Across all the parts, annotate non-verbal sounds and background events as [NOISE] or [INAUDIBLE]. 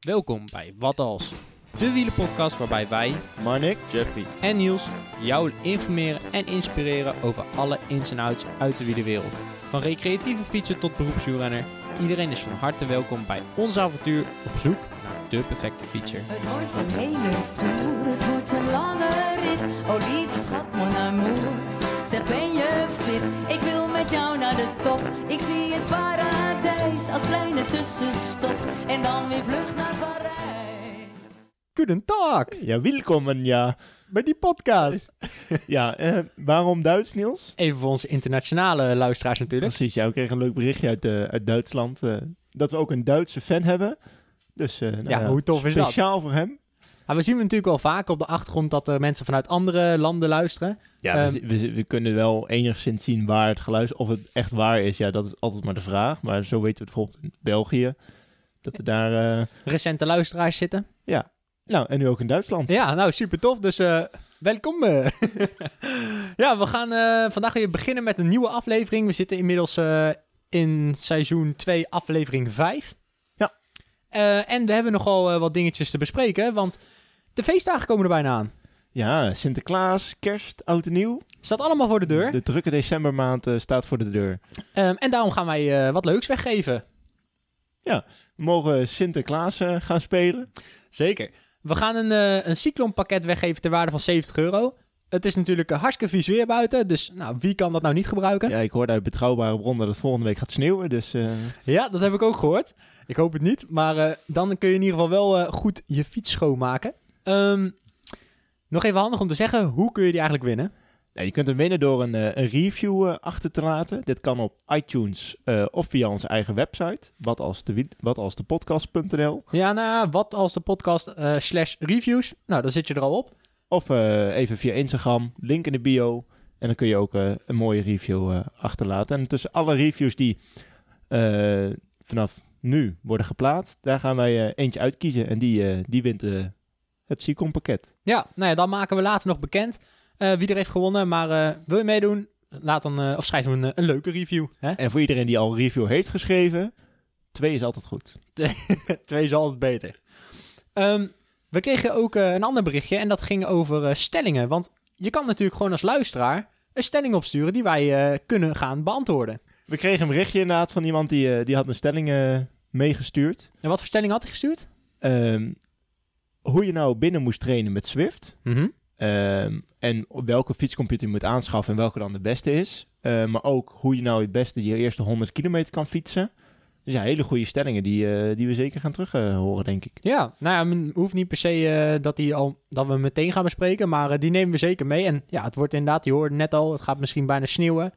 Welkom bij Wat Als, de wielenpodcast waarbij wij Marnik, Jeffrey. en Niels jou informeren en inspireren over alle ins en outs uit de wielerwereld. Van recreatieve fietsen tot beroepswielrenner, iedereen is van harte welkom bij ons avontuur op zoek naar de perfecte fietser. Het wordt een hele tour, het wordt een lange rit. Oh lieve schat, mon amour. Zeg, ben je fit? Ik wil met jou naar de top. Ik zie het paradijs als kleine tussenstop. En dan weer vlucht naar Parijs. Goedendag Ja, welkom ja. bij die podcast. [LAUGHS] Ja, eh, waarom Duits, Niels? Even voor onze internationale luisteraars natuurlijk. Precies, ja, we kregen een leuk berichtje uit, eh, uit Duitsland. eh, dat we ook een Duitse fan hebben. Dus eh, nou Ja, hoe tof is dat? Speciaal voor hem. Maar we zien natuurlijk wel vaak op de achtergrond dat er mensen vanuit andere landen luisteren. Ja, Ehm, we, we, we kunnen wel enigszins zien waar het geluid, of het echt waar is. Ja, dat is altijd maar de vraag. Maar zo weten we bijvoorbeeld in België. Dat er daar, eh, Recente luisteraars zitten. nou, en nu ook in Duitsland. Ja, nou super tof. Dus eh, welkom. eh. [LAUGHS] ja, we gaan vandaag weer beginnen met een nieuwe aflevering. We zitten inmiddels in seizoen 2, aflevering 5. Ja. Eh, en we hebben nogal wat dingetjes te bespreken, want de feestdagen komen er bijna aan. Ja, Sinterklaas, kerst, oud en nieuw. Staat allemaal voor de deur. De drukke decembermaand eh, staat voor de deur. Ehm, en daarom gaan wij eh, wat leuks weggeven. We mogen Sinterklaas eh, gaan spelen. Zeker. We gaan een, een cyclonpakket weggeven ter waarde van 70 euro. Het is natuurlijk hartstikke vies weer buiten, dus nou, wie kan dat nou niet gebruiken? Ja, ik hoorde uit betrouwbare bronnen dat het volgende week gaat sneeuwen. Dus Ja, dat heb ik ook gehoord. Ik hoop het niet, maar dan kun je in ieder geval wel goed je fiets schoonmaken. Ehm, nog even handig om te zeggen, hoe kun je die eigenlijk winnen? ja, je kunt hem winnen door een, eh, een review eh, achter te laten. Dit kan op iTunes eh, of via onze eigen website. Wat als de, wat als de podcast.nl. Ja, nou, wat als de podcast eh, slash reviews? Nou, dan zit je er al op. Of even via Instagram, link in de bio. En dan kun je ook een mooie review achterlaten. En tussen alle reviews die vanaf nu worden geplaatst, daar gaan wij eentje uitkiezen. En die, die wint het Sicom pakket. Ja, nou ja, dan maken we later nog bekend eh, wie er heeft gewonnen. Maar eh, wil je meedoen? Laat dan, eh, of schrijf een, een leuke review. Hè? En voor iedereen die al een review heeft geschreven, twee is altijd goed. [LAUGHS] Twee is altijd beter. Ehm, we kregen ook een ander berichtje en dat ging over stellingen. Want je kan natuurlijk gewoon als luisteraar een stelling opsturen die wij kunnen gaan beantwoorden. We kregen een berichtje inderdaad van iemand die, die had een stelling meegestuurd. En wat voor stelling had hij gestuurd? Ehm, hoe je nou binnen moest trainen met Swift. Ehm, en op welke fietscomputer je moet aanschaffen en welke dan de beste is. Eh, maar ook hoe je nou het beste je eerste 100 kilometer kan fietsen. Dus ja, hele goede stellingen die, eh, die we zeker gaan terug eh, horen, denk ik. Ja, nou ja, men hoeft niet per se eh, dat, die al, dat we meteen gaan bespreken, maar die nemen we zeker mee. En ja, het wordt inderdaad, je hoorde net al, het gaat misschien bijna sneeuwen.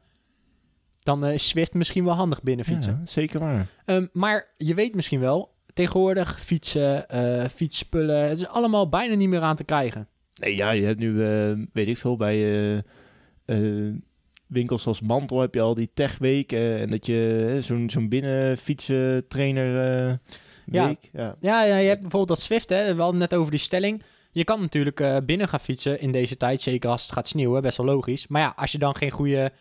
Dan is Swift misschien wel handig binnen fietsen. Ja, zeker waar. Ehm, maar je weet misschien wel, tegenwoordig fietsen, eh fietsspullen, het is allemaal bijna niet meer aan te krijgen. Nee, ja, je hebt nu, eh, weet ik veel, bij eh, winkels als Mantel heb je al die techweek. eh, en dat je zo'n zo'n binnenfietsentrainer Ja. week. Ja. Ja, ja, je hebt bijvoorbeeld dat Swift, hè. we hadden net over die stelling. Je kan natuurlijk binnen gaan fietsen in deze tijd, zeker als het gaat sneeuwen, best wel logisch. Maar ja, als je dan geen goede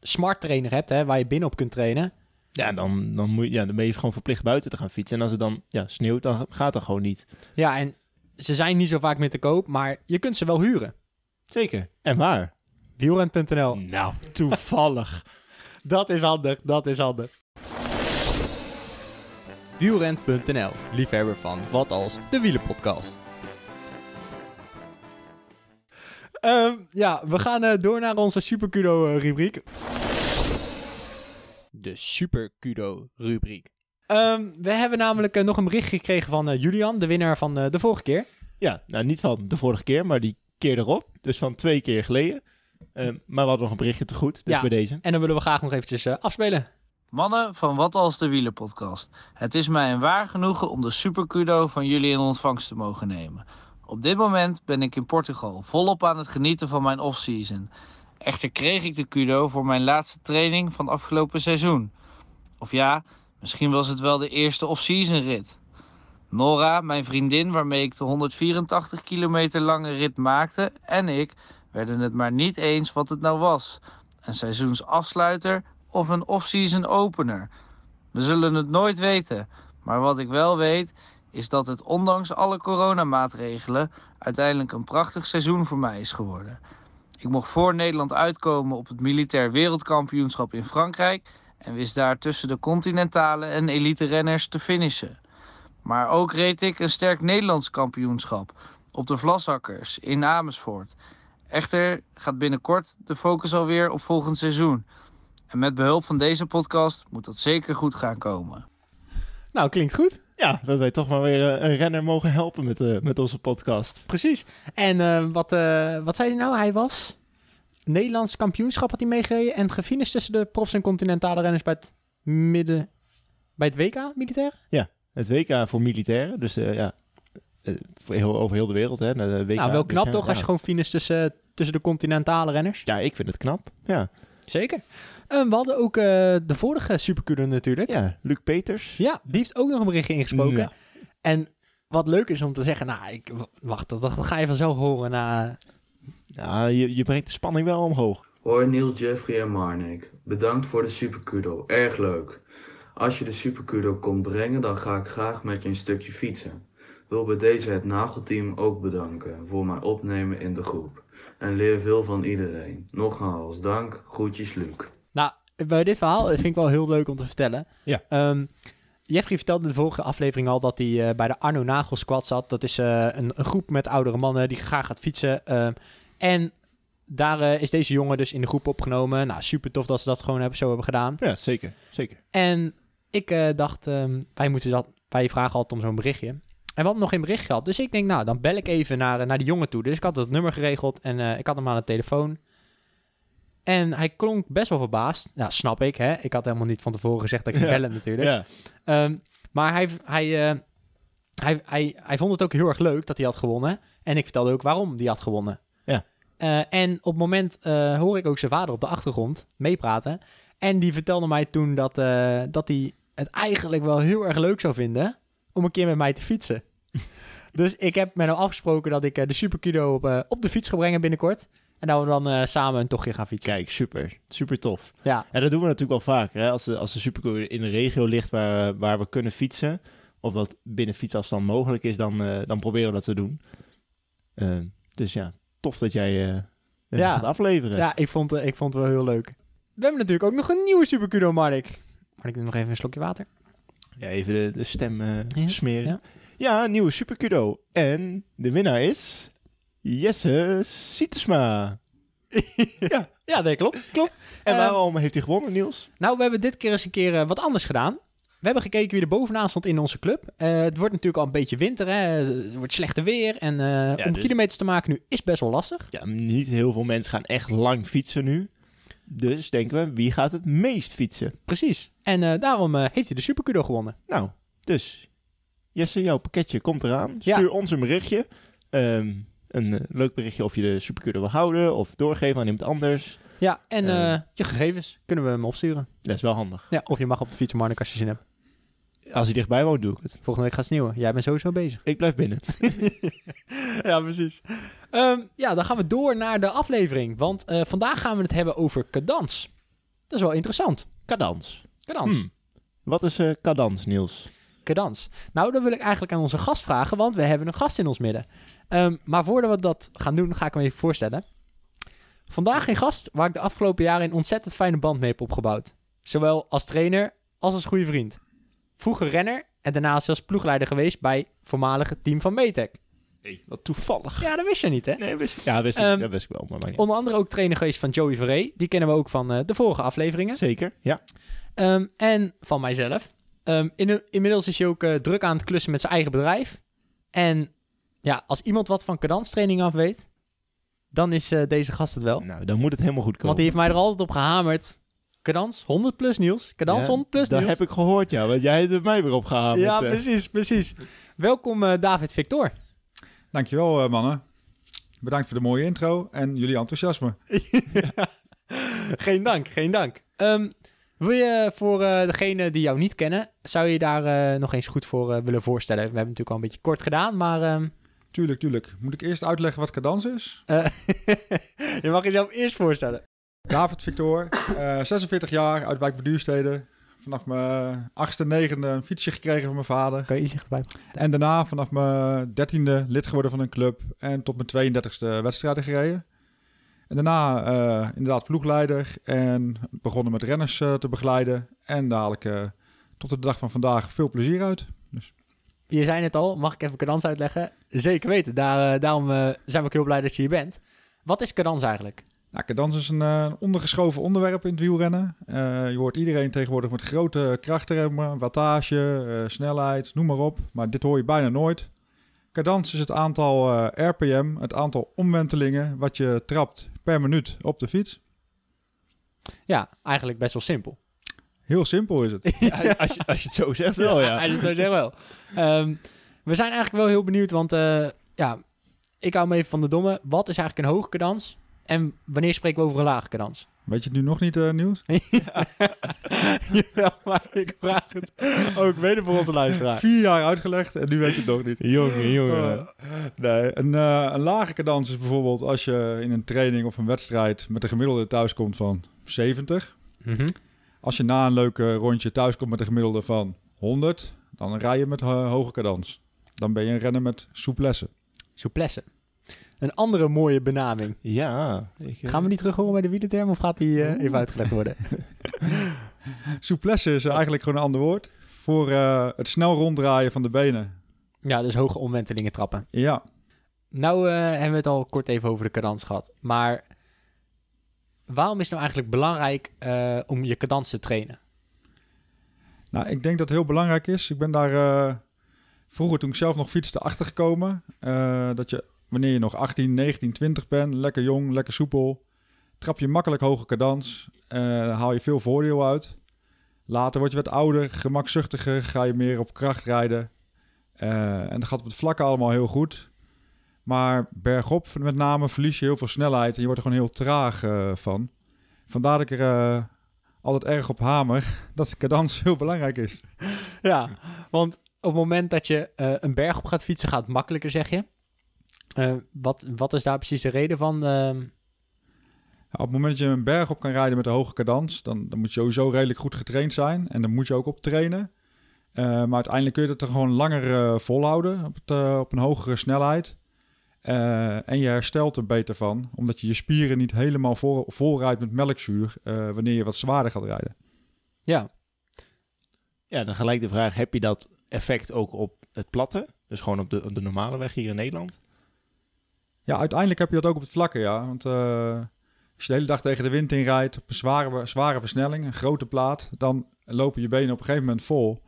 smart trainer hebt, hè, waar je binnen op kunt trainen. Ja, dan, dan, moet je, ja, dan ben je gewoon verplicht buiten te gaan fietsen. En als het dan ja, sneeuwt, dan gaat dat gewoon niet. Ja, en ze zijn niet zo vaak meer te koop, maar je kunt ze wel huren. Zeker. En waar? Wielrent.nl. Nou, [LAUGHS] toevallig. Dat is handig, dat is handig. Wielrent.nl, liefhebber van Wat Als, de wielenpodcast. Ehm, ja, we gaan eh, door naar onze Super Kudo eh, rubriek. De Super Kudo rubriek. Ehm, we hebben namelijk eh, nog een bericht gekregen van eh, Julian, de winnaar van eh, de vorige keer. Ja, nou niet van de vorige keer, maar die keer erop. Dus van twee keer geleden. Ehm, maar we hadden nog een berichtje te goed, dus Ja. bij deze. En dan willen we graag nog eventjes afspelen. Mannen van Wat als de Wielenpodcast. Het is mij een waar genoegen om de super kudo van jullie in ontvangst te mogen nemen. Op dit moment ben ik in Portugal volop aan het genieten van mijn off-season. Echter kreeg ik de kudo voor mijn laatste training van afgelopen seizoen. Of ja, misschien was het wel de eerste off-season rit. Nora, mijn vriendin waarmee ik de 184 kilometer lange rit maakte, en ik werden het maar niet eens wat het nou was. Een seizoensafsluiter of een off-season opener. We zullen het nooit weten, maar wat ik wel weet is dat het ondanks alle coronamaatregelen uiteindelijk een prachtig seizoen voor mij is geworden. Ik mocht voor Nederland uitkomen op het militair wereldkampioenschap in Frankrijk en wist daar tussen de continentale en elite renners te finishen. Maar ook reed ik een sterk Nederlands kampioenschap op de Vlashakkers in Amersfoort. Echter gaat binnenkort de focus alweer op volgend seizoen. En met behulp van deze podcast moet dat zeker goed gaan komen. Nou, klinkt goed. Ja, dat wij toch maar weer eh, een renner mogen helpen met, eh, met onze podcast. Precies. En eh, wat, wat zei hij nou? Hij was Nederlands kampioenschap had hij meegereden en gefinished tussen de profs en continentale renners bij het midden bij het WK militair. Het WK voor militairen, dus ja, heel, over heel de wereld. Hè, de WK. nou, wel Dus knap ja, toch ja. als je gewoon finisht tussen, tussen de continentale renners. Ja, ik vind het knap. Ja, Zeker. Eh, we hadden ook eh, de vorige supercudo natuurlijk. Ja. ja Luc Peters. die heeft ook nog een berichtje ingesproken. Ja. En wat leuk is om te zeggen, nou, ik, wacht, dat, dat ga je vanzelf horen na... Ja, je, je brengt de spanning wel omhoog. Hoi Neil, Jeffrey en Marnik. Bedankt voor de Supercudo, erg leuk. Als je de Supercudo komt brengen, dan ga ik graag met je een stukje fietsen. Wil bij deze het nagelteam ook bedanken voor mijn opnemen in de groep. En leer veel van iedereen. Nogmaals dank, groetjes Luc. Bij dit verhaal eh, vind ik wel heel leuk om te vertellen. Ja. Ehm, Jeffrey vertelde in de vorige aflevering al dat hij eh, bij de Arno Nagel Squad zat. Dat is eh, een, een groep met oudere mannen die graag gaat fietsen. Ehm, en daar is deze jongen dus in de groep opgenomen. Nou, super tof dat ze dat gewoon hebben, zo hebben gedaan. Ja, zeker. zeker. En ik dacht, ehm, wij moeten dat, wij vragen altijd om zo'n berichtje. En we hadden nog geen bericht gehad. Dus ik denk, nou, dan bel ik even naar, naar die jongen toe. Dus ik had het nummer geregeld en ik had hem aan de telefoon. En hij klonk best wel verbaasd. Nou, snap ik, hè. Ik had helemaal niet van tevoren gezegd dat ik ging Ja. bellen natuurlijk. Ja, Ehm, maar hij, hij, eh, hij, hij, hij vond het ook heel erg leuk dat hij had gewonnen. En ik vertelde ook waarom hij had gewonnen. Ja. Eh, en op het moment eh, hoor ik ook zijn vader op de achtergrond meepraten. En die vertelde mij toen dat, dat hij het eigenlijk wel heel erg leuk zou vinden om een keer met mij te fietsen. [LAUGHS] dus ik heb met hem afgesproken dat ik de Superkido op, op de fiets ga brengen binnenkort. En dat we dan eh, samen een tochtje gaan fietsen. kijk, super. Super tof. Ja, Ja, dat doen we natuurlijk wel vaker. Hè? Als, de, als de in de regio ligt waar, eh, waar we kunnen fietsen, of wat binnen fietsafstand mogelijk is, dan, eh, dan proberen we dat te doen. Dus ja, tof dat jij Ja. gaat afleveren. ja ik, vond, ik vond het wel heel leuk. We hebben natuurlijk ook nog een nieuwe Superkudo, Mark. Mark, neem nog even een slokje water. Ja, even de, de stem Ja, smeren. ja. Ja. nieuwe superkudo. En de winnaar is Jesse Sietesma. [LAUGHS] ja, ja, nee, klopt. klopt. En Eh, waarom heeft hij gewonnen, Niels? Nou, we hebben dit keer eens een keer eh, wat anders gedaan. We hebben gekeken wie er bovenaan stond in onze club. Eh, het wordt natuurlijk al een beetje winter, hè. Het wordt slechte weer. En eh, om dus- kilometers te maken nu is best wel lastig. Ja, niet heel veel mensen gaan echt lang fietsen nu. Dus denken we, wie gaat het meest fietsen? Precies. En daarom heeft hij de Superkudo gewonnen. Nou, dus Jesse, jouw pakketje komt eraan. Ja. Stuur ons een berichtje. Ehm, een eh, leuk berichtje of je de supercure wil houden of doorgeven aan iemand anders. Ja, en Eh. eh, je gegevens kunnen we hem opsturen. Dat is wel handig. Ja, of je mag op de fiets, als je zin hebt. Als hij dichtbij woont, doe ik het. Volgende week gaat het sneeuwen. Jij bent sowieso bezig. Ik blijf binnen. [LAUGHS] ja, precies. Ehm, ja, dan gaan we door naar de aflevering. Want vandaag gaan we het hebben over cadans. Dat is wel interessant. Cadans. Cadans. Hmm. Wat is cadans, Niels? Cadans. Nou, dan wil ik eigenlijk aan onze gast vragen, want we hebben een gast in ons midden. Ehm, maar voordat we dat gaan doen, ga ik hem even voorstellen. Vandaag een gast waar ik de afgelopen jaren een ontzettend fijne band mee heb opgebouwd. Zowel als trainer als als goede vriend. Vroeger renner en daarna zelfs ploegleider geweest bij voormalige team van Metec. Hey, wat toevallig. Ja, dat wist je niet, hè? Nee, wist ik, ja, wist ik, Ehm, dat wist ik wel. Maar Onder andere ook trainer geweest van Joey Verree. Die kennen we ook van eh, de vorige afleveringen. Zeker, ja. Ehm, en van mijzelf. Ehm, in, inmiddels is hij ook eh, druk aan het klussen met zijn eigen bedrijf. En ja, als iemand wat van cadanstraining af weet, dan is eh, deze gast het wel. Nou, dan moet het helemaal goed komen. Want die heeft mij er altijd op gehamerd. Cadans 100 plus Niels. Cadans Ja, 100 plus Dat Niels. heb ik gehoord, ja. Want jij hebt er mij weer op gehamerd. ja, eh. precies, precies. Welkom eh, David Victor. Dankjewel, eh, mannen. Bedankt voor de mooie intro en jullie enthousiasme. [LAUGHS] geen dank, geen dank. Ehm, wil je voor eh degene die jou niet kennen, zou je daar eh, nog eens goed voor willen voorstellen? We hebben het natuurlijk al een beetje kort gedaan, maar ehm, Tuurlijk, tuurlijk. Moet ik eerst uitleggen wat cadans is? eh, [LAUGHS] je mag jezelf eerst voorstellen. David Victor, eh, 46 jaar, uit Wijk Duurstede. vanaf mijn achtste, negende een fietsje gekregen van mijn vader. Kan je bij? En daarna vanaf mijn dertiende lid geworden van een club. En tot mijn 32e wedstrijden gereden. En daarna eh, inderdaad ploegleider. En begonnen met renners te begeleiden. En daar haal ik tot de dag van vandaag veel plezier uit. Je zei het al, mag ik even cadans uitleggen? Zeker weten, Daar, eh, daarom eh, zijn we ook heel blij dat je hier bent. Wat is cadans eigenlijk? Nou, cadans is een eh, ondergeschoven onderwerp in het wielrennen. Je hoort iedereen tegenwoordig met grote krachten wattage, snelheid, noem maar op. Maar dit hoor je bijna nooit. Cadans is het aantal RPM, het aantal omwentelingen wat je trapt per minuut op de fiets. Ja, eigenlijk best wel simpel. Heel simpel is het. [LAUGHS] Ja, als, je, als je het zo zegt wel, ja. Hij is zo zeggen wel. Ehm, we zijn eigenlijk wel heel benieuwd, want eh, ja, ik hou me even van de domme. Wat is eigenlijk een hoge cadans? En wanneer spreken we over een lage cadans? Weet je het nu nog niet, eh, Niels? [LAUGHS] ja, [LAUGHS] maar ik vraag het ook weder voor onze luisteraar. Vier jaar uitgelegd en nu weet je het nog niet. Jongen, jongen. Eh, nee, een, een lage cadans is bijvoorbeeld als je in een training of een wedstrijd met een gemiddelde thuiskomt van 70. Mhm. Als je na een leuk eh, rondje thuiskomt met een gemiddelde van 100, dan rij je met eh, hoge cadans. Dan ben je een renner met souplesse. Souplesse. Een andere mooie benaming. Ja. Ik, eh, Gaan we niet terug horen bij de wielerterm of gaat die eh, even uitgelegd worden? [LAUGHS] Souplesse is eigenlijk gewoon een ander woord voor eh, het snel ronddraaien van de benen. ja, dus hoge omwentelingen trappen. Ja, Nou eh, hebben we het al kort even over de cadans gehad. Maar waarom is het nou eigenlijk belangrijk eh, om je cadans te trainen? nou ik denk dat het heel belangrijk is. Ik ben daar eh, vroeger toen ik zelf nog fietste achtergekomen. eh dat je wanneer je nog 18, 19, 20 bent, lekker jong, lekker soepel, trap je makkelijk hoge cadans, haal je veel voordeel uit. Later word je wat ouder, gemakzuchtiger, ga je meer op kracht rijden. En dan gaat op het vlakke allemaal heel goed. Maar bergop met name verlies je heel veel snelheid en je wordt er gewoon heel traag eh, van. Vandaar dat ik er eh, altijd erg op hamer [LAUGHS] dat de cadans [LAUGHS] heel belangrijk is. [LAUGHS] Ja, want op het moment dat je eh, een berg op gaat fietsen, gaat het makkelijker, zeg je. Wat, wat is daar precies de reden van? Ehm, Ja, op het moment dat je een berg op kan rijden met een hoge cadans, dan, dan moet je sowieso redelijk goed getraind zijn. En dan moet je ook op trainen. Maar uiteindelijk kun je het er gewoon langer volhouden op, het, op een hogere snelheid. Eh, en je herstelt er beter van, omdat je je spieren niet helemaal vol, vol rijdt met melkzuur eh, wanneer je wat zwaarder gaat rijden. ja, Ja, dan gelijk de vraag, heb je dat effect ook op het platte? Dus gewoon op de, op de normale weg hier in Nederland? Ja, uiteindelijk heb je dat ook op het vlakke, ja. Want eh, als je de hele dag tegen de wind in rijdt, op een zware, zware versnelling, een grote plaat, dan lopen je benen op een gegeven moment vol.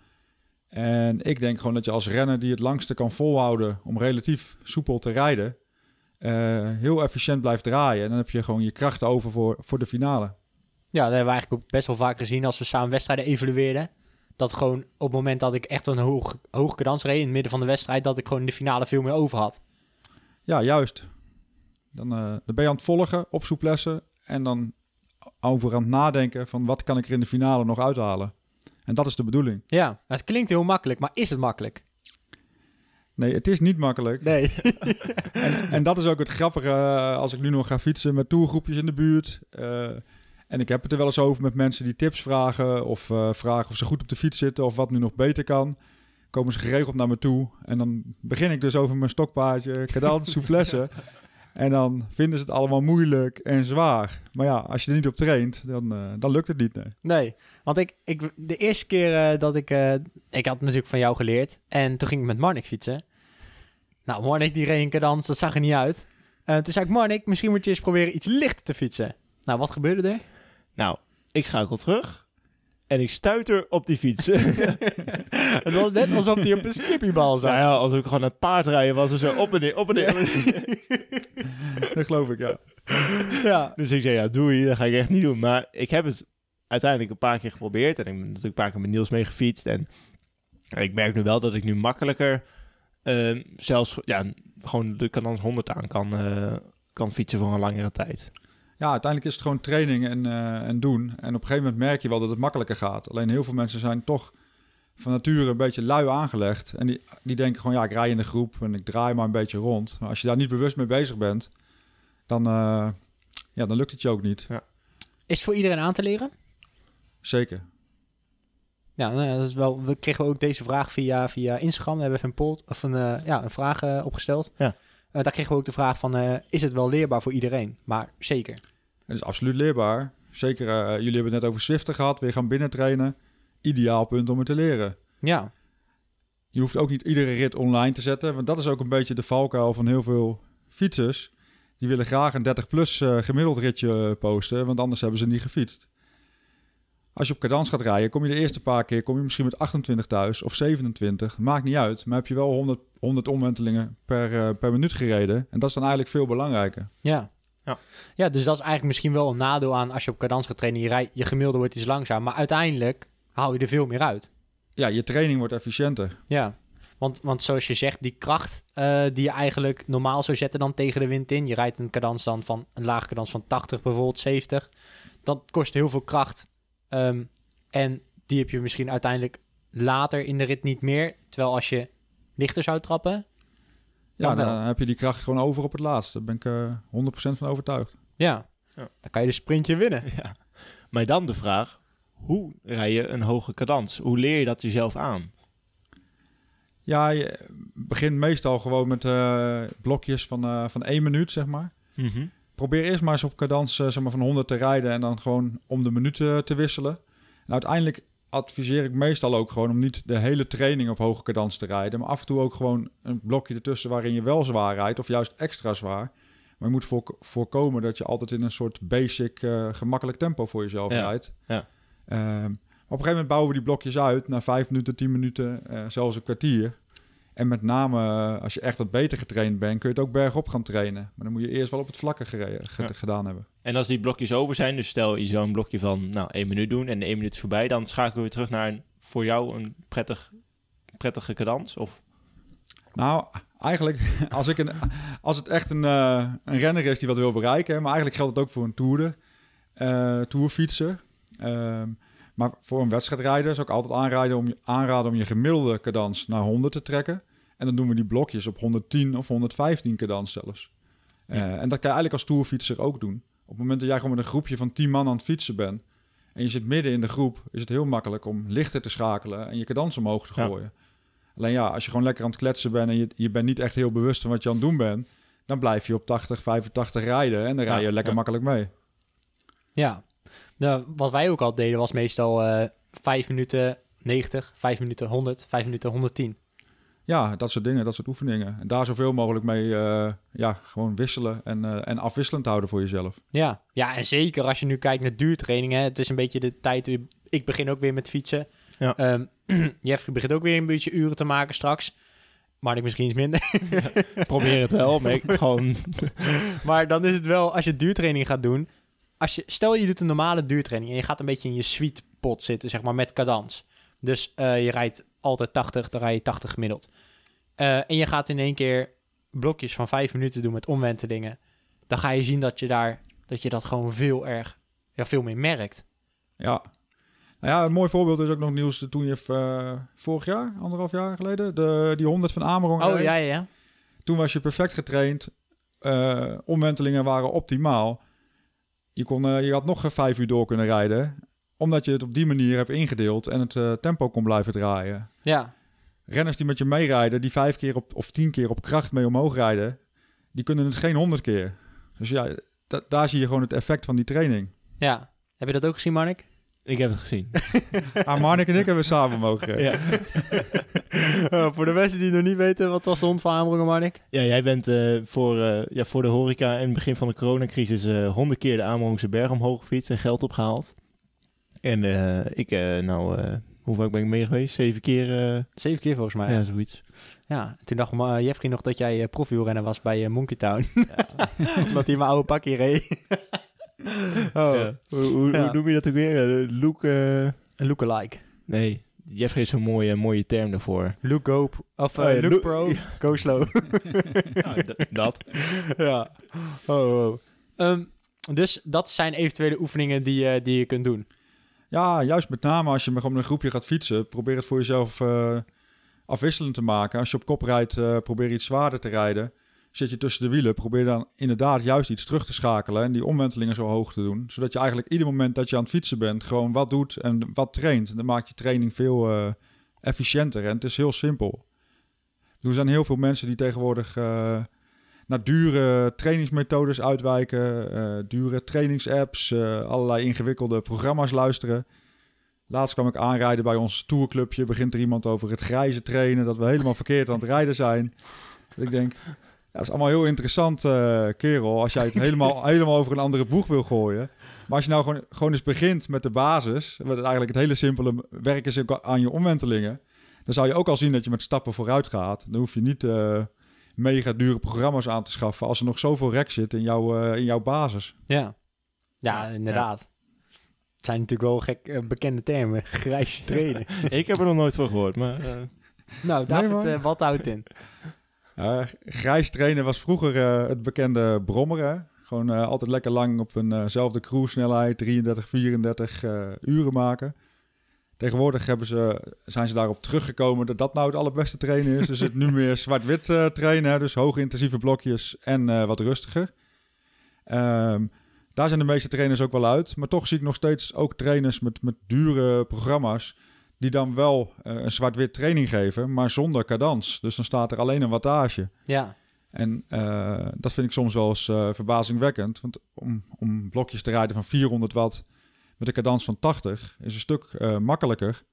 En ik denk gewoon dat je als renner die het langste kan volhouden om relatief soepel te rijden, eh, heel efficiënt blijft draaien. En dan heb je gewoon je krachten over voor, voor de finale. ja, dat hebben we eigenlijk ook best wel vaak gezien als we samen wedstrijden evalueerden. Dat gewoon op het moment dat ik echt een hoog, hoge cadans reed in het midden van de wedstrijd, dat ik gewoon in de finale veel meer over had. Ja, juist. Dan, eh, dan ben je aan het volgen op souplesse en dan over aan het nadenken van wat kan ik er in de finale nog uithalen. En dat is de bedoeling. Ja, het klinkt heel makkelijk, maar is het makkelijk? Nee, het is niet makkelijk. Nee. [LAUGHS] En, en dat is ook het grappige eh, als ik nu nog ga fietsen met tourgroepjes in de buurt. eh, en ik heb het er wel eens over met mensen die tips vragen of eh, vragen of ze goed op de fiets zitten of wat nu nog beter kan. Komen ze geregeld naar me toe en dan begin ik dus over mijn stokpaardje, cadans, [LAUGHS] souplesse. En dan vinden ze het allemaal moeilijk en zwaar. Maar ja, als je er niet op traint, dan, eh, dan lukt het niet. Nee. Nee, want ik, ik, de eerste keer eh, dat ik... eh, ik had natuurlijk van jou geleerd. En toen ging ik met Marnik fietsen. Nou, Marnik die reed een cadans, dat zag er niet uit. Eh, toen zei ik, Marnik, misschien moet je eens proberen iets lichter te fietsen. Nou, wat gebeurde er? Nou, ik schakel terug en ik stuiter op die fiets. [LAUGHS] Het was net alsof hij op een skippiebal zat. nou ja, alsof ik gewoon een paard rijden was en zo op en neer, op en neer. [LAUGHS] Dat geloof ik, ja. Ja. Dus ik zei, ja, doei, dat ga ik echt niet doen. Maar ik heb het uiteindelijk een paar keer geprobeerd. En ik ben natuurlijk een paar keer met Niels mee gefietst. En ik merk nu wel dat ik nu makkelijker ehm, zelfs ja, gewoon de Cadans 100 aan kan, eh, kan fietsen voor een langere tijd. Ja, uiteindelijk is het gewoon training en, eh, en doen. En op een gegeven moment merk je wel dat het makkelijker gaat. Alleen heel veel mensen zijn toch van nature een beetje lui aangelegd. En die, die denken gewoon, ja, ik rij in de groep en ik draai maar een beetje rond. Maar als je daar niet bewust mee bezig bent, dan, eh, ja, dan lukt het je ook niet. Is het voor iedereen aan te leren? Zeker. Ja, nou ja, dat is wel, we kregen ook deze vraag via, via Instagram. We hebben even een, poll, of een, eh, ja, een vraag opgesteld. Ja. Eh, daar kregen we ook de vraag van, eh, is het wel leerbaar voor iedereen? Maar zeker. Het is absoluut leerbaar. Zeker, eh, jullie hebben het net over Zwiften gehad. Weer gaan binnentrainen. Ideaal punt om het te leren. Ja, Je hoeft ook niet iedere rit online te zetten. Want dat is ook een beetje de valkuil van heel veel fietsers. Die willen graag een 30-plus eh, gemiddeld ritje posten. Want anders hebben ze niet gefietst. Als je op cadans gaat rijden, kom je de eerste paar keer kom je misschien met 28 thuis of 27. Maakt niet uit. Maar heb je wel 100, 100 omwentelingen per, eh, per minuut gereden. En dat is dan eigenlijk veel belangrijker. ja. Ja. Ja, dus dat is eigenlijk misschien wel een nadeel aan als je op cadans gaat trainen. Je, rij, je gemiddelde wordt iets langzaam, maar uiteindelijk haal je er veel meer uit. Ja, je training wordt efficiënter. Ja, want, want zoals je zegt, die kracht eh, die je eigenlijk normaal zou zetten dan tegen de wind in. Je rijdt een cadans dan van een laag cadans van 80 bijvoorbeeld, 70. Dat kost heel veel kracht. Ehm, en die heb je misschien uiteindelijk later in de rit niet meer. Terwijl als je lichter zou trappen, Ja, Dan heb je die kracht gewoon over op het laatst. Daar ben ik eh 100% van overtuigd. ja, Ja. dan kan je de sprintje winnen. Ja. Maar dan de vraag, hoe rij je een hoge cadans? Hoe leer je dat jezelf aan? Ja, je begint meestal gewoon met eh, blokjes van, eh, van één minuut, zeg maar. Probeer eerst maar eens op cadans eh, zeg maar van 100 te rijden en dan gewoon om de minuut eh, te wisselen. En uiteindelijk adviseer ik meestal ook gewoon om niet de hele training op hoge cadans te rijden, maar af en toe ook gewoon een blokje ertussen waarin je wel zwaar rijdt of juist extra zwaar. Maar je moet voor, voorkomen dat je altijd in een soort basic, eh, gemakkelijk tempo voor jezelf Ja, rijdt. ja. Ehm, op een gegeven moment bouwen we die blokjes uit na vijf minuten, tien minuten, eh, zelfs een kwartier. En met name eh, als je echt wat beter getraind bent, kun je het ook bergop gaan trainen. Maar dan moet je eerst wel op het vlakke gereden, ge- Ja. gedaan hebben. En als die blokjes over zijn, dus stel je zou een blokje van nou, één minuut doen en één minuut is voorbij, dan schakelen we weer terug naar een, voor jou een prettig, prettige cadans? Of? Nou, eigenlijk, [LAUGHS] als, ik een, als het echt een, eh, een renner is die wat wil bereiken, maar eigenlijk geldt het ook voor een toerder, eh tourfietser. Ehm, maar voor een wedstrijdrijder zou ik altijd aanraden om, je- aanraden om je gemiddelde cadans naar 100 te trekken. En dan doen we die blokjes op 110 of 115 cadans zelfs. Eh, en dat kan je eigenlijk als tourfietser ook doen. Op het moment dat jij gewoon met een groepje van 10 man aan het fietsen bent en je zit midden in de groep, is het heel makkelijk om lichter te schakelen en je cadans omhoog te Ja. gooien. Alleen ja, als je gewoon lekker aan het kletsen bent en je, je bent niet echt heel bewust van wat je aan het doen bent, dan blijf je op 80, 85 rijden en dan rij je lekker makkelijk mee. Ja, nou, wat wij ook al deden was meestal eh 5 minuten 90, 5 minuten 100, 5 minuten 110. Ja, dat soort dingen, dat soort oefeningen. En daar zoveel mogelijk mee eh, ja, gewoon wisselen en, eh, en afwisselend houden voor jezelf. Ja. ja, en zeker als je nu kijkt naar duurtrainingen. Het is een beetje de tijd. weer- Ik begin ook weer met fietsen. Ja. Ehm, [CLEARS THROAT] Jeffrey begint ook weer een beetje uren te maken straks. Maar ik misschien iets minder. Probeer het wel, maar ik [LAUGHS] gewoon... maar dan is het wel, als je duurtraining gaat doen. Als je, stel je doet een normale duurtraining en je gaat een beetje in je sweet pot zitten, zeg maar, met cadans. Dus eh, je rijdt altijd 80, dan rij je 80 gemiddeld. Eh, en je gaat in één keer blokjes van 5 minuten doen met omwentelingen. Dan ga je zien dat je daar, dat je dat gewoon veel erg, ja, veel meer merkt. Ja. Nou ja, een mooi voorbeeld is ook nog nieuws toen je eh, vorig jaar, anderhalf jaar geleden, de, die 100 van Amerongen Oh reed. ja, ja. Toen was je perfect getraind. eh, omwentelingen waren optimaal. Je, kon, je had nog vijf uur door kunnen rijden. Omdat je het op die manier hebt ingedeeld en het eh, tempo kon blijven draaien. Ja, Renners die met je meerijden, die vijf keer op, of tien keer op kracht mee omhoog rijden, die kunnen het geen honderd keer. Dus ja, da- daar zie je gewoon het effect van die training. ja. Heb je dat ook gezien, Marnik? Ik heb het gezien. [LAUGHS] Ah, Marnik en ik hebben samen mogen ja. [LAUGHS] Oh, voor de mensen die nog niet weten, wat was de hond van Marnik? ja, jij bent eh, voor, eh, ja, voor de horeca in het begin van de coronacrisis eh honderd keer de Amerongse berg omhoog gefietst en geld opgehaald. En eh, ik, eh, nou, eh, hoe vaak ben ik mee geweest? Zeven keer, eh, Zeven keer volgens mij. ja, Ja. zoiets. Toen dacht uh, Jeffrey nog dat jij uh, profielrenner was bij uh, Monkey Town. [LAUGHS] Omdat hij mijn oude pakje reed. [LAUGHS] oh, Ja. Hoe, hoe, Ja. hoe noem je dat ook weer? Look, een lookalike. nee, Jeffrey is zo'n mooie, mooie term daarvoor. Look go, of uh, Oh ja, look look- pro, ja. go slow. [LAUGHS] Ja, dat. ja. Oh, oh. Ehm, dus dat zijn eventuele oefeningen die, uh, die je kunt doen. Ja, juist met name als je met een groepje gaat fietsen, probeer het voor jezelf eh, afwisselend te maken. Als je op kop rijdt, eh, probeer iets zwaarder te rijden. zit je tussen de wielen, probeer dan inderdaad juist iets terug te schakelen en die omwentelingen zo hoog te doen. Zodat je eigenlijk ieder moment dat je aan het fietsen bent, gewoon wat doet en wat traint. Dan maakt je training veel uh, efficiënter en het is heel simpel. Er zijn heel veel mensen die tegenwoordig uh, naar dure trainingsmethodes uitwijken, uh, dure trainingsapps, allerlei ingewikkelde programma's luisteren. Laatst kwam ik aanrijden bij ons tourclubje. Begint er iemand over het grijze trainen. Dat we helemaal verkeerd aan het rijden zijn. ik denk, dat is allemaal heel interessant, uh, kerel. Als jij het [LAUGHS] helemaal, helemaal over een andere boeg wil gooien. Maar als je nou gewoon, gewoon eens begint met de basis. Wat eigenlijk het hele simpele werk is aan je omwentelingen. Dan zou je ook al zien dat je met stappen vooruit gaat. Dan hoef je niet uh, mega dure programma's aan te schaffen. Als er nog zoveel rek zit in, jouw uh, in jouw basis. Ja, ja inderdaad. Ja. Het zijn natuurlijk wel gek bekende termen. [LAUGHS] Grijs trainen. [LAUGHS] ik heb er nog nooit van gehoord, maar... Nou, David, nee, wat houdt in? Uh, [LAUGHS] grijs trainen was vroeger uh, het bekende brommeren. Gewoon uh, altijd lekker lang op eenzelfde cruise-snelheid, 33, 34 uren maken. Tegenwoordig hebben ze, zijn ze daarop teruggekomen dat dat nou het allerbeste trainen is. Dus het nu meer [LAUGHS] zwart-wit trainen, dus hoge intensieve blokjes en wat rustiger. Um, daar zijn de meeste trainers ook wel uit. Maar toch zie ik nog steeds ook trainers met, met dure programma's die dan wel uh, een zwart-wit training geven, maar zonder cadans. Dus dan staat er alleen een wattage. Ja. En uh, dat vind ik soms wel eens uh, verbazingwekkend. Want om, om blokjes te rijden van 400 watt met een cadans van 80 is een stuk makkelijker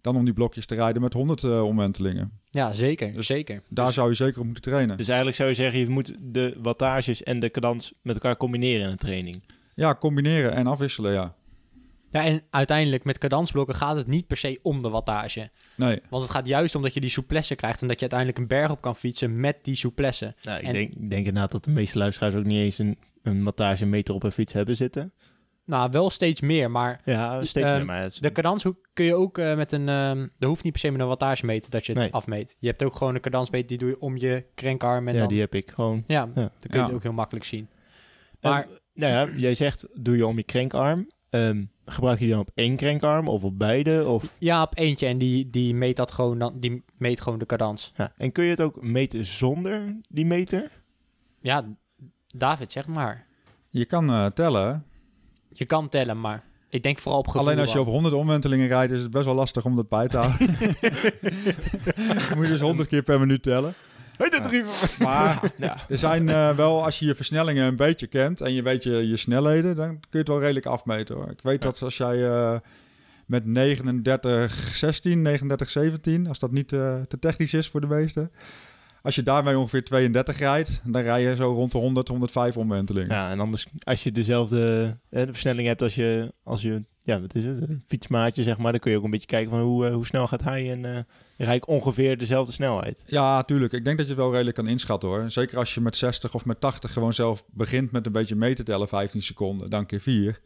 dan om die blokjes te rijden met 100 omwentelingen. Ja, zeker. Dus zeker. Daar dus, zou je zeker op moeten trainen. Dus eigenlijk zou je zeggen, je moet de wattages en de cadans met elkaar combineren in een training. Ja, combineren en afwisselen, ja. Ja, en uiteindelijk met cadansblokken gaat het niet per se om de wattage. Nee. Want het gaat juist om dat je die souplesse krijgt en dat je uiteindelijk een berg op kan fietsen met die souplesse. Nou, ik, en, denk, ik denk inderdaad dat de meeste luisteraars ook niet eens een, een wattagemeter op een fiets hebben zitten. Nou, wel steeds meer, maar... Ja, steeds meer, maar... Het... De cadans kun je ook uh, met een... Um, er hoeft niet per se met een wattagemeter dat je het Nee. afmeet. Je hebt ook gewoon een cadansmeter, die doe je om je krenkarm en ja, dan... die heb ik gewoon. Ja, Ja. dan kun je Ja. het ook heel makkelijk zien. Maar En, nou ja, jij zegt, doe je om je krenkarm. Ehm, gebruik je die dan op één krenkarm of op beide? Of, ja, op eentje en die, die meet dat gewoon, dan, die meet gewoon de cadans. ja. En kun je het ook meten zonder die meter? Ja, David, zeg maar. Je kan eh, tellen. Je kan tellen, maar ik denk vooral op gevoel. Alleen als je op 100 omwentelingen rijdt, is het best wel lastig om dat bij te houden. Dan [LAUGHS] moet je dus 100 keer per minuut tellen. [LAUGHS] Maar Ja. er zijn eh, wel, als je je versnellingen een beetje kent en je weet je, je snelheden, dan kun je het wel redelijk afmeten hoor. Ik weet dat als jij eh, met 39, 16, 39, 17, als dat niet eh, te technisch is voor de meesten, als je daarmee ongeveer 32 rijdt, dan rij je zo rond de 100, 105 omwentelingen. Ja, en anders, als je dezelfde eh, de versnelling hebt als je, als je, ja, wat is het, een fietsmaatje zeg maar, dan kun je ook een beetje kijken van hoe, eh, hoe snel gaat hij en eh rij ik ongeveer dezelfde snelheid. Ja, tuurlijk. Ik denk dat je het wel redelijk kan inschatten hoor. Zeker als je met 60 of met 80 gewoon zelf begint met een beetje mee te tellen, 15 seconden, dan keer 4.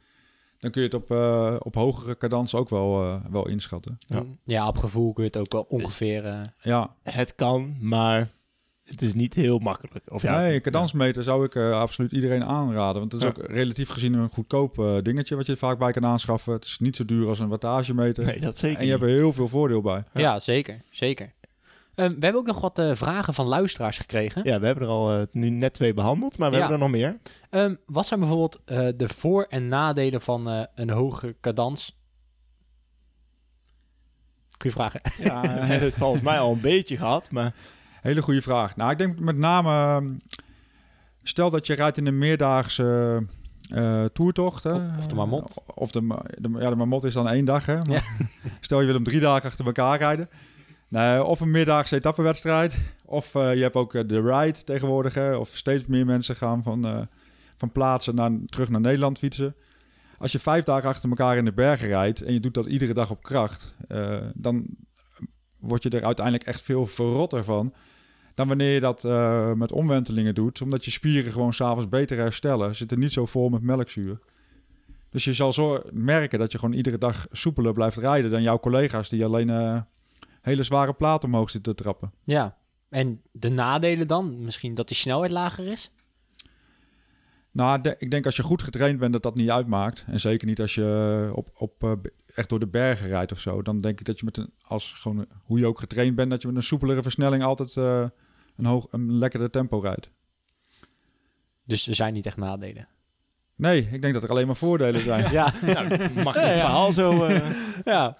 Dan kun je het op, eh, op hogere cadans ook wel, eh, wel inschatten. Ja. Ja, op gevoel kun je het ook wel ongeveer... Ja, Het kan, maar het is niet heel makkelijk. Of ja, nee, cadansmeter zou ik eh, absoluut iedereen aanraden. Want het is Ja. ook relatief gezien een goedkoop eh, dingetje wat je vaak bij kan aanschaffen. Het is niet zo duur als een wattagemeter. Nee, dat zeker en je hebt er heel veel voordeel bij. ja. zeker. Zeker. Ehm, we hebben ook nog wat eh, vragen van luisteraars gekregen. Ja, we hebben er al eh, nu net twee behandeld, maar we Ja. hebben er nog meer. Ehm, wat zijn bijvoorbeeld eh, de voor- en nadelen van eh, een hoge cadans? Goeie vragen. Ja, [LAUGHS] het volgens mij al een beetje gehad, maar Hele goede vraag. Nou, ik denk met name... ehm, Stel dat je rijdt in een meerdaagse eh toertocht. Hè? Of- de Marmot. Of de, ja, de Marmot is dan één dag. Hè? Ja. [LAUGHS] Stel je wil hem drie dagen achter elkaar rijden. Nee, of een meerdaagse etappenwedstrijd. Of eh, je hebt ook eh, de ride tegenwoordig. Hè? Of steeds meer mensen gaan van, eh, van plaatsen naar, terug naar Nederland fietsen. Als je vijf dagen achter elkaar in de bergen rijdt en je doet dat iedere dag op kracht, eh, dan word je er uiteindelijk echt veel verrotter van dan wanneer je dat eh, met omwentelingen doet, omdat je spieren gewoon s'avonds beter herstellen. Zitten niet zo vol met melkzuur. Dus je zal zo merken dat je gewoon iedere dag soepeler blijft rijden dan jouw collega's die alleen eh, hele zware platen omhoog zitten te trappen. Ja. En de nadelen dan? Misschien dat die snelheid lager is? Nou, de- ik denk als je goed getraind bent dat dat niet uitmaakt. En zeker niet als je op, op, eh, echt door de bergen rijdt of zo. Dan denk ik dat je met een, als gewoon hoe je ook getraind bent, dat je met een soepelere versnelling altijd eh, een, hoog, een lekkerder tempo rijdt. Dus er zijn niet echt nadelen. Nee, ik denk dat er alleen maar voordelen zijn. [LAUGHS] Ja, Nou, mag Ja, het ja. verhaal zo... eh, [LAUGHS] ja.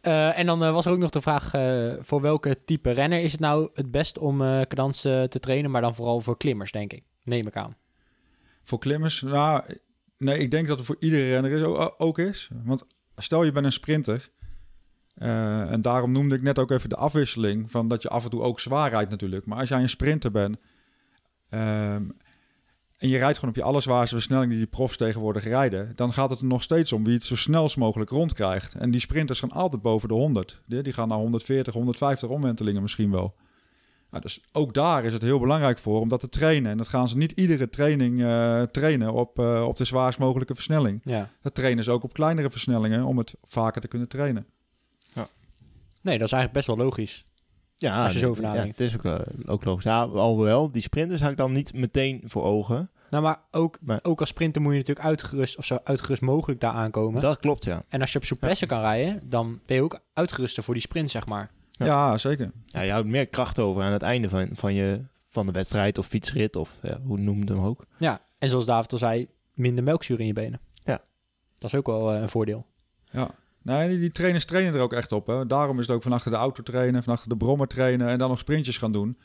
Eh, en dan eh, was er ook nog de vraag, eh, voor welke type renner is het nou het best om eh cadans eh, te trainen, maar dan vooral voor klimmers, denk ik. Neem ik aan. Voor klimmers, nou, nee, ik denk dat het voor iedere renner is, ook is. Want stel je bent een sprinter, eh, en daarom noemde ik net ook even de afwisseling, van dat je af en toe ook zwaar rijdt natuurlijk. Maar als jij een sprinter bent, ehm, en je rijdt gewoon op je allerzwaarste versnelling die die profs tegenwoordig rijden, dan gaat het er nog steeds om wie het zo snel mogelijk rondkrijgt. En die sprinters gaan altijd boven de 100. Die, die gaan naar 140, 150 omwentelingen misschien wel. Nou, dus ook daar is het heel belangrijk voor om dat te trainen. En dat gaan ze niet iedere training eh, trainen op, eh, op de zwaarst mogelijke versnelling. Ja. Dat trainen ze ook op kleinere versnellingen om het vaker te kunnen trainen. Nee, dat is eigenlijk best wel logisch. Ja, Als je zo nee, over ja, nadenkt. het is ook, eh, ook logisch. Ja, alhoewel, die sprinters had ik dan niet meteen voor ogen. Nou, maar ook, Maar- ook als sprinter moet je natuurlijk uitgerust, of zo uitgerust mogelijk daar aankomen. Dat klopt, ja. En als je op souplesse kan rijden, dan ben je ook uitgeruster voor die sprint, zeg maar. Ja. Ja, zeker. ja. Je houdt meer kracht over aan het einde van, van, je, van de wedstrijd of fietsrit of ja, hoe noem je hem ook. Ja, en zoals David al zei, minder melkzuur in je benen. Ja. Dat is ook wel eh, een voordeel. Ja. Nee, die, die trainers trainen er ook echt op. Hè. Daarom is het ook van achter de auto trainen, van achter de brommer trainen en dan nog sprintjes gaan doen.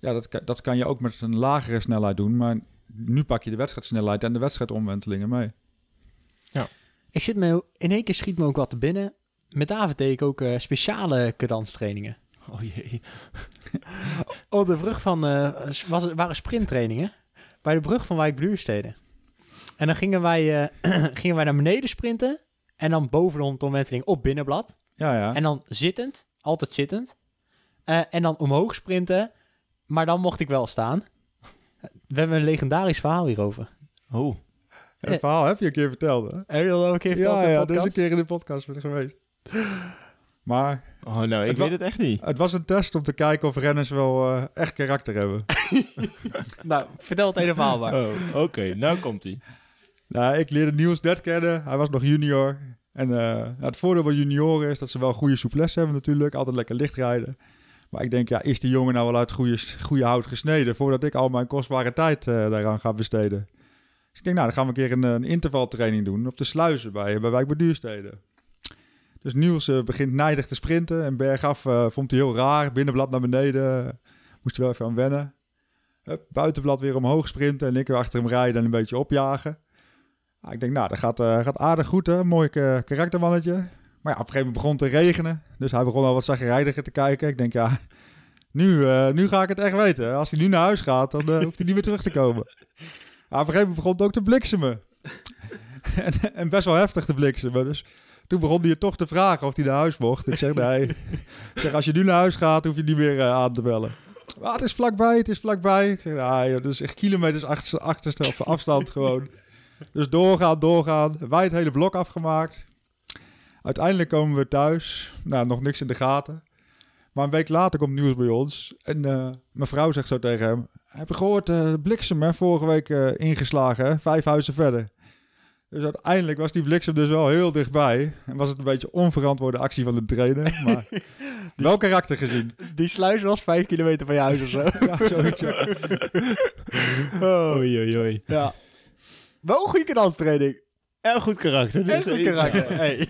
Ja, dat, kan- dat kan je ook met een lagere snelheid doen. Maar nu pak je de wedstrijdsnelheid en de wedstrijdomwentelingen mee. Ik zit me, in één keer schiet me ook wat te binnen. Met David deed ik ook eh, speciale cadanstrainingen. Oh jee. [LAUGHS] Op de brug van, eh, was, het- waren sprinttrainingen. Bij de brug van Wijk Bluursteden. En dan gingen wij, eh, [CLEARS THROAT] gingen wij naar beneden sprinten. En dan boven de 100 omwenteling op binnenblad. Ja, ja. En dan zittend, altijd zittend. En dan omhoog sprinten. Maar dan mocht ik wel staan. We hebben een legendarisch verhaal hierover. Oh. Het verhaal heb je een keer verteld, hè? Heb je dat ook een keer verteld Ja, in de ja, dat is podcast? een keer in de podcast geweest. [LAUGHS] Maar oh, nou, ik weet het echt niet. het was een test om te kijken of renners wel eh, echt karakter hebben. [LAUGHS] Nou, vertel het hele verhaal maar. Oh, oké. Nou komt hij. Nou, ik leerde Niels net kennen. Hij was nog junior. En eh, nou, het voordeel van junioren is dat ze wel goede souplesse hebben natuurlijk. Altijd lekker licht rijden. Maar ik denk, ja, is die jongen nou wel uit goede, goede hout gesneden... voordat ik al mijn kostbare tijd eh, daaraan ga besteden? Dus ik denk, nou, dan gaan we een keer een, een intervaltraining doen... op de sluizen bij, bij Wijk bij Duurstede. Dus Niels eh, begint nijdig te sprinten. En bergaf eh, vond hij heel raar. Binnenblad naar beneden. Moest hij wel even aan wennen. Hup, buitenblad weer omhoog sprinten. En ik weer achter hem rijden en een beetje opjagen. Nou, ik denk, nou, dat gaat, eh, gaat aardig goed, hè. Mooi eh, karaktermannetje. Maar ja, op een gegeven moment begon het te regenen. Dus hij begon al wat zagrijdiger te kijken. Ik denk, ja, nu, eh, nu ga ik het echt weten. Als hij nu naar huis gaat, dan eh, hoeft hij niet meer terug te komen. Ja, op een gegeven moment begon het ook te bliksemen. [LAUGHS] en, en best wel heftig te bliksemen. Dus toen begon hij toch te vragen of hij naar huis mocht. Ik zeg, nee. Ik zeg, als je nu naar huis gaat, hoef je niet meer eh, aan te bellen. Maar het is vlakbij, het is vlakbij. Ik zeg, nou, joh, dat is echt kilometers achter, achterste of afstand gewoon. Dus doorgaan, doorgaan. Wij het hele blok afgemaakt. Uiteindelijk komen we thuis. Nou, nog niks in de gaten. Maar een week later komt nieuws bij ons. En eh, mijn vrouw zegt zo tegen hem... Heb je gehoord, eh, de bliksem vorige week ingeslagen, vijf huizen verder. Dus uiteindelijk was die bliksem dus wel heel dichtbij. En was het een beetje onverantwoorde actie van de trainer. [LAUGHS] Maar wel karakter gezien. Die sluis was vijf kilometer van je huis of zo. [LAUGHS] Ja, zoiets, ja. [LAUGHS] Oei, oei, oei. ja. Wel een goede cadanstraining. Erg goed karakter. dus En goed even- karakter. Hey.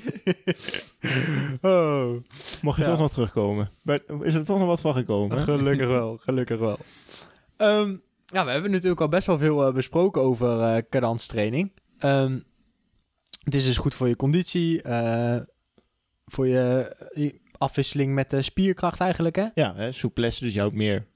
oh. Mocht je Ja. toch nog terugkomen. Maar is er toch nog wat van gekomen? hè? Gelukkig wel, gelukkig wel. Ehm, ja, we hebben natuurlijk al best wel veel eh, besproken over eh cadanstraining. Ehm, het is dus goed voor je conditie, eh, voor je, je afwisseling met de spierkracht eigenlijk, hè? Ja, hè, souplesse, dus je houdt meer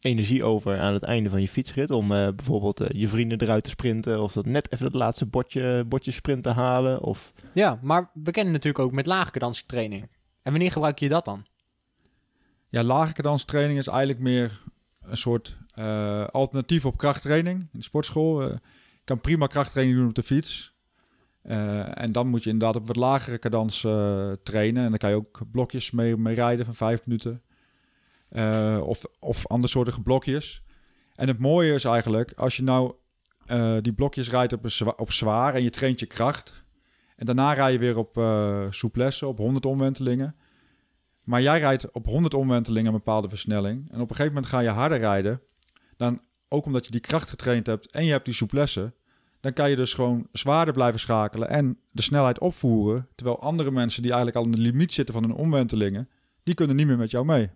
energie over aan het einde van je fietsrit. Om eh, bijvoorbeeld eh, je vrienden eruit te sprinten. Of dat net even dat laatste bordje, bordje sprint te halen. Of Ja, maar we kennen natuurlijk ook met lage cadanstraining. En wanneer gebruik je dat dan? Ja, lage cadanstraining is eigenlijk meer een soort eh, alternatief op krachttraining in de sportschool. Eh, je kan prima krachttraining doen op de fiets. Eh, en dan moet je inderdaad op wat lagere cadans eh, trainen. En dan kan je ook blokjes mee, mee rijden van vijf minuten. Eh, of, of andersoortige blokjes. En het mooie is eigenlijk, als je nou die blokjes rijdt op, op zwaar en je traint je kracht. En daarna rij je weer op eh souplesse, op 100 omwentelingen. Maar jij rijdt op 100 omwentelingen een bepaalde versnelling. En op een gegeven moment ga je harder rijden. Dan ook omdat je die kracht getraind hebt en je hebt die souplesse, dan kan je dus gewoon zwaarder blijven schakelen en de snelheid opvoeren. Terwijl andere mensen die eigenlijk al aan de limiet zitten van hun omwentelingen, die kunnen niet meer met jou mee.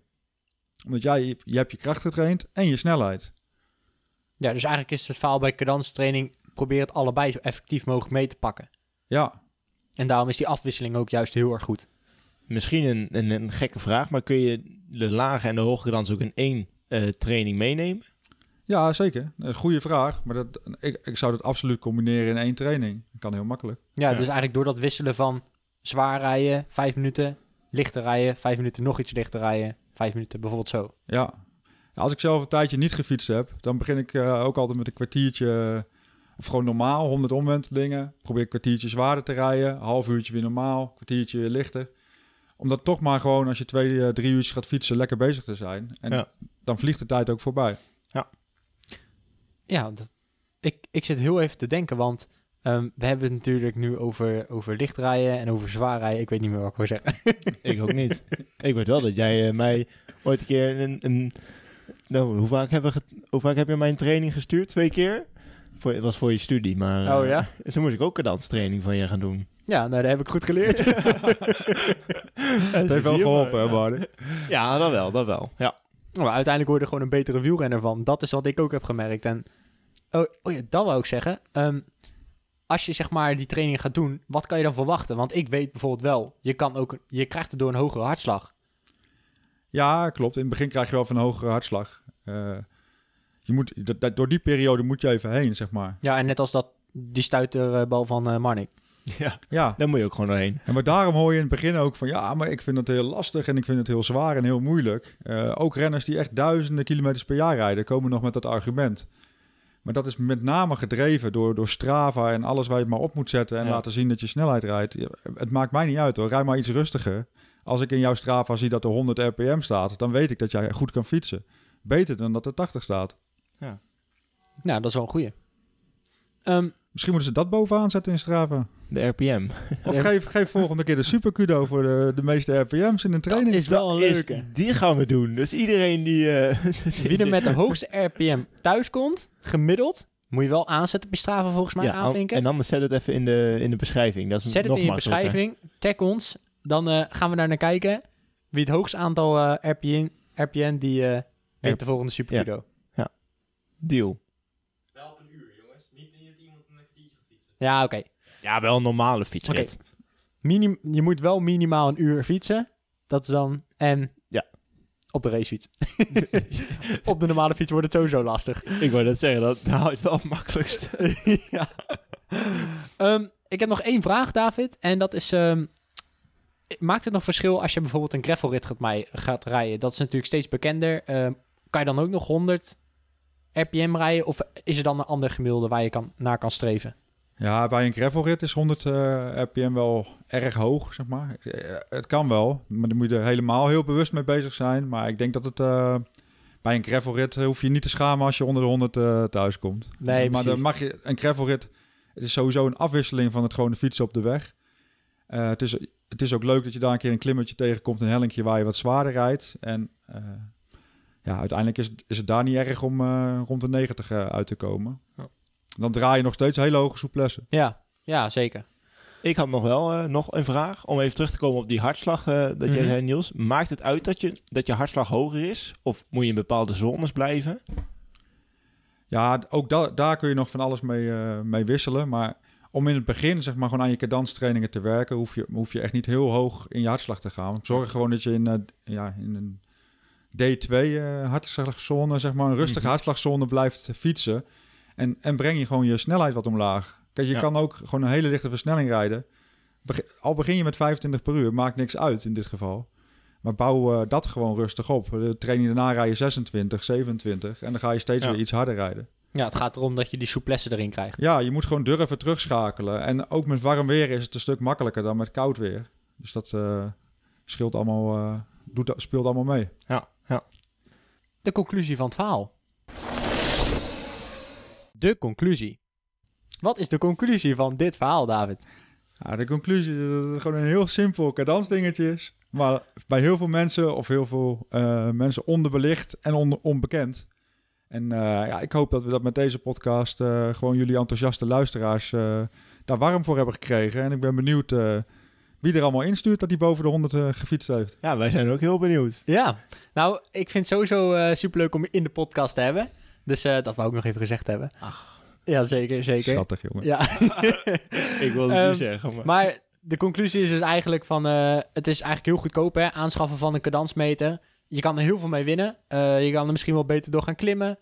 Omdat jij, je hebt je kracht getraind en je snelheid. Ja, dus eigenlijk is het verhaal bij cadanstraining... probeer het allebei zo effectief mogelijk mee te pakken. Ja, En daarom is die afwisseling ook juist heel erg goed. Misschien een, een, een gekke vraag, maar kun je de lage en de hoge dans ook in één eh, training meenemen? Ja zeker. Een goede vraag. Maar dat, ik, ik zou dat absoluut combineren in één training. Dat kan heel makkelijk. Ja, Ja. dus eigenlijk door dat wisselen van zwaar rijden, vijf minuten, lichter rijden, vijf minuten nog iets lichter rijden, vijf minuten bijvoorbeeld zo. Ja. Als ik zelf een tijdje niet gefietst heb, dan begin ik eh, ook altijd met een kwartiertje, of gewoon normaal, 100 omwentelingen. Probeer een kwartiertje zwaarder te rijden, een half uurtje weer normaal, een kwartiertje weer lichter. Omdat toch maar gewoon als je twee, eh, drie uurtjes gaat fietsen, lekker bezig te zijn. En Ja. dan vliegt de tijd ook voorbij. Ja, dat, ik, ik zit heel even te denken, want ehm, we hebben het natuurlijk nu over, over licht rijden en over zwaar rijden. Ik weet niet meer wat ik wil zeggen. [LAUGHS] Ik ook niet. ik weet wel dat jij eh, mij ooit een keer een... een nou, hoe vaak, hebben we hoe vaak heb je mijn training gestuurd? Twee keer? Voor, het was voor je studie, maar... eh, Oh ja? Toen moest ik ook een danstraining van je gaan doen. Ja, nou, dat heb ik goed geleerd. [LAUGHS] Het heeft wel geholpen, hè, Barney? Ja, dat wel, dat wel. Ja. maar uiteindelijk word je er gewoon een betere wielrenner van. Dat is wat ik ook heb gemerkt. En oh, oh ja, dat wou ik zeggen. Ehm, als je zeg maar die training gaat doen, wat kan je dan verwachten? Want ik weet bijvoorbeeld wel, je, kan ook, je krijgt het door een hogere hartslag. Ja, klopt. In het begin krijg je wel van een hogere hartslag. Eh, je moet, dat- dat- door die periode moet je even heen, zeg maar. Ja, en net als dat, die stuiterbal van eh Marnik. [LAUGHS] ja, Ja, daar moet je ook gewoon doorheen. En maar daarom hoor je in het begin ook van ja, maar ik vind het heel lastig en ik vind het heel zwaar en heel moeilijk. Eh, ook renners die echt duizenden kilometers per jaar rijden, komen nog met dat argument. Maar dat is met name gedreven door, door Strava en alles waar je het maar op moet zetten en Ja. laten zien dat je snelheid rijdt. Ja, Het maakt mij niet uit hoor, rij maar iets rustiger. Als ik in jouw Strava zie dat er 100 rpm staat, dan weet ik dat jij goed kan fietsen. Beter dan dat er 80 staat. Nou, dat is wel een goeie. Ehm, Misschien moeten ze dat bovenaan zetten in Strava. De RPM. Of [LAUGHS] geef, geef volgende keer de supercudo voor de, de meeste rpm's in een training. is wel een Is- leuke. die gaan we doen. Dus iedereen die... eh, [LAUGHS] Wie er met de hoogste RPM thuis komt, gemiddeld, moet je wel aanzetten op je Strava volgens mij ja, an- aanvinken. en anders zet het even in de, in de beschrijving. Dat is Zet het in je makkelijker. beschrijving, tag ons, dan eh, gaan we daar naar kijken. Wie het hoogste aantal eh, RPN, RPN die eh wint de volgende Supercudo. Deal. Ja, oké. Ja, wel een normale fietsrit. Minim, je moet wel minimaal een uur fietsen. Dat is dan... En Ja. Op de racefiets. [LAUGHS] op de normale fiets wordt het sowieso lastig. Ik wou dat zeggen, dat houdt wel het makkelijkst. [LAUGHS] ja. Ehm, ik heb nog één vraag, David. En dat is... ehm, maakt het nog verschil als je bijvoorbeeld een gravelrit gaat, mij- gaat rijden? Dat is natuurlijk steeds bekender. Ehm, kan je dan ook nog 100 RPM rijden? Of is er dan een ander gemiddelde waar je kan, naar kan streven? Ja, bij een gravelrit is 100 eh, rpm wel erg hoog, zeg maar. Eh, Het kan wel, maar dan moet je er helemaal heel bewust mee bezig zijn. Maar ik denk dat het eh, bij een gravelrit hoef je niet te schamen als je onder de 100 eh, thuis komt. Nee, maar dan mag je een gravelrit. Het is sowieso een afwisseling van het gewone fietsen op de weg. Eh, het, is, het is ook leuk dat je daar een keer een klimmetje tegenkomt, een hellinkje waar je wat zwaarder rijdt. En eh, ja, uiteindelijk is het, is het daar niet erg om eh, rond de 90 eh, uit te komen. Ja. Dan draai je nog steeds hele hoge souplesse. Ja, ja zeker. Ik had nog wel eh, nog een vraag. Om even terug te komen op die hartslag eh, dat jij Mhm. zei, Niels. Maakt het uit dat je, dat je hartslag hoger is? Of moet je in bepaalde zones blijven? Ja, ook da daar kun je nog van alles mee, eh, mee wisselen. Maar om in het begin zeg maar gewoon aan je cadanstrainingen te werken, hoef je, hoef je echt niet heel hoog in je hartslag te gaan. Zorg gewoon dat je in, ja, in een D2 eh hartslagzone, zeg maar een rustige Mhm. hartslagzone blijft fietsen. En, en breng je gewoon je snelheid wat omlaag. Kijk, je Ja. kan ook gewoon een hele lichte versnelling rijden. Beg- al begin je met 25 per uur, maakt niks uit in dit geval. Maar bouw eh, dat gewoon rustig op. De training daarna rij je 26, 27 en dan ga je steeds Ja. weer iets harder rijden. Ja, het gaat erom dat je die souplesse erin krijgt. Ja, je moet gewoon durven terugschakelen. En ook met warm weer is het een stuk makkelijker dan met koud weer. Dus dat eh, scheelt allemaal, eh, doet, speelt allemaal mee. Ja, ja. De conclusie van het verhaal. De conclusie. Wat is de conclusie van dit verhaal, David? Ja, de conclusie is dat het gewoon een heel simpel cadeansdingetje is. Maar bij heel veel mensen of heel veel eh, mensen onderbelicht en onder, onbekend. En eh, ja, ik hoop dat we dat met deze podcast eh, gewoon jullie enthousiaste luisteraars eh, daar warm voor hebben gekregen. En ik ben benieuwd eh, wie er allemaal instuurt dat hij boven de 100 eh, gefietst heeft. Ja, wij zijn ook heel benieuwd. Ja, nou, ik vind het sowieso eh, superleuk om je in de podcast te hebben. Dus eh, dat wou ik nog even gezegd hebben. Ach. Ja, zeker, zeker. Schattig, jongen. Ja. [LAUGHS] Ik wil het Ehm, niet zeggen, maar... maar de conclusie is dus eigenlijk van... eh, het is eigenlijk heel goedkoop, hè. Aanschaffen van een cadensmeter. Je kan er heel veel mee winnen. Eh, je kan er misschien wel beter door gaan klimmen.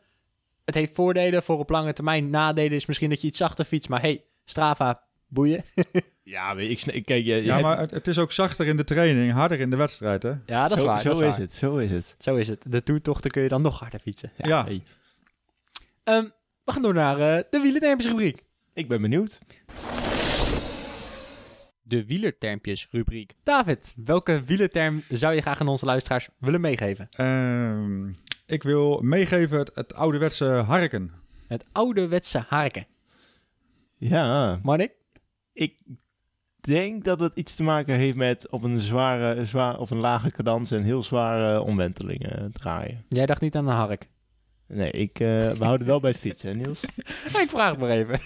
Het heeft voordelen voor op lange termijn. Nadelen is misschien dat je iets zachter fietst. Maar hey, Strava, boeien. [LAUGHS] Ja, weet je, ik, ik kijk, je, je Ja, hebt- maar het, het is ook zachter in de training, harder in de wedstrijd, hè? Ja, dat zo, is waar. Zo is, waar. het, zo is het. Zo is het. De toertochten kun je dan nog harder fietsen. Ja. hey, Ehm, we gaan door naar eh, de wielertermpjes rubriek. ik ben benieuwd. De wielertermpjes rubriek. David, welke wielerterm zou je graag aan onze luisteraars willen meegeven? Ehm, ik wil meegeven het, het ouderwetse harken. Het ouderwetse harken. Ja, Marnik? ik denk dat het iets te maken heeft met op een zware, zwaar, of een lage cadans en heel zware omwentelingen draaien. Jij dacht niet aan een hark. Nee, ik, eh, we houden wel bij het fietsen, hè, Niels? [LAUGHS] ik vraag het maar even.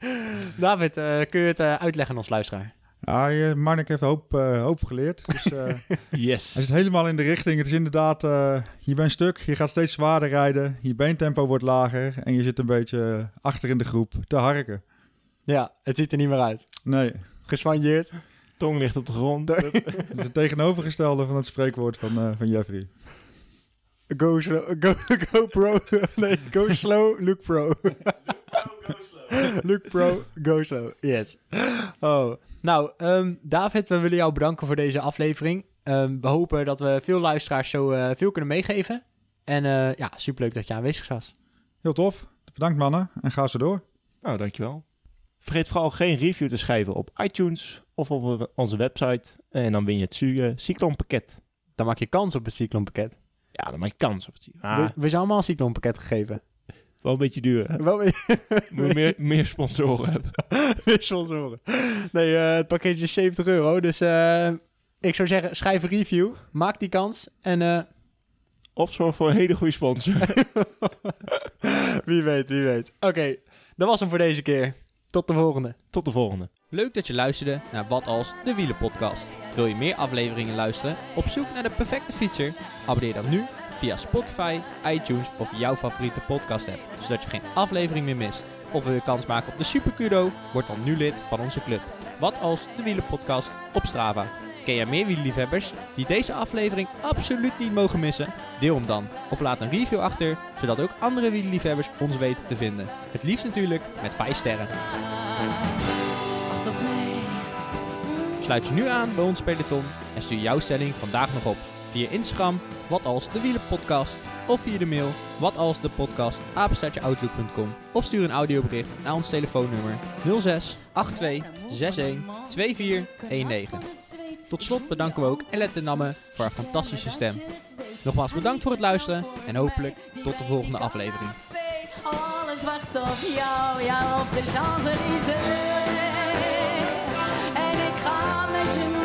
[LAUGHS] David, eh, kun je het eh, uitleggen aan ons luisteraar? Ja, je, Marnik heeft een hoop, eh, hoop geleerd. Dus, eh, [LAUGHS] Yes. hij zit helemaal in de richting. Het is inderdaad, eh, je bent stuk, je gaat steeds zwaarder rijden. Je beentempo wordt lager en je zit een beetje achter in de groep te harken. Ja, het ziet er niet meer uit. Nee, Geswanjeerd. Tong ligt op de grond. dat is het tegenovergestelde van het spreekwoord van, eh, van Jeffrey. Go slow, go, [LAUGHS] go pro. [LAUGHS] nee, go slow, look pro. [LAUGHS] look pro, go slow. Yes. Oh. Nou, ehm, David, we willen jou bedanken voor deze aflevering. Ehm, we hopen dat we veel luisteraars zo eh, veel kunnen meegeven. En eh, ja, superleuk dat je aanwezig was. Heel tof. Bedankt mannen en ga zo door. Nou, dankjewel. Vergeet vooral geen review te schrijven op iTunes of op onze website. En dan win je het Su- Cyclone-pakket. Dan maak je kans op het cyclonpakket. Ja, dan maak je kans op het We, ah, we zijn allemaal een cyclonpakket gegeven. Wel een beetje duur, hè? Wel [LAUGHS] Moet je meer, meer sponsoren hebben. [LAUGHS] weer sponsoren. Nee, eh, het pakketje is 70 euro. Dus eh, ik zou zeggen, schrijf een review. Maak die kans. En eh, Of zorg voor een hele goede sponsor. [LAUGHS] wie weet, wie weet. Oké, dat was hem voor deze keer. Tot de volgende. Tot de volgende. Leuk dat je luisterde naar Wat Als, de Wielenpodcast. Wil je meer afleveringen luisteren? Op zoek naar de perfecte fietser? Abonneer dan nu via Spotify, iTunes of jouw favoriete podcast app, zodat je geen aflevering meer mist. Of wil je kans maken op de Super Kudo? Word dan nu lid van onze club. Wat Als, de Wielenpodcast op Strava. Ken jij meer wielerliefhebbers die deze aflevering absoluut niet mogen missen? Deel hem dan. Of laat een review achter, zodat ook andere wielerliefhebbers ons weten te vinden. Het liefst natuurlijk met 5 sterren. Sluit je nu aan bij ons peloton en stuur jouw stelling vandaag nog op via Instagram, wat als de wielenpodcast, of via de mail, wat als de podcast, of stuur een audiobericht naar ons telefoonnummer 06 82 61 2419. Tot slot bedanken we ook Elette Namme voor haar fantastische stem. Nogmaals bedankt voor het luisteren en hopelijk tot de volgende aflevering. Alles wacht op jou, ja op de Champs-Élysées. En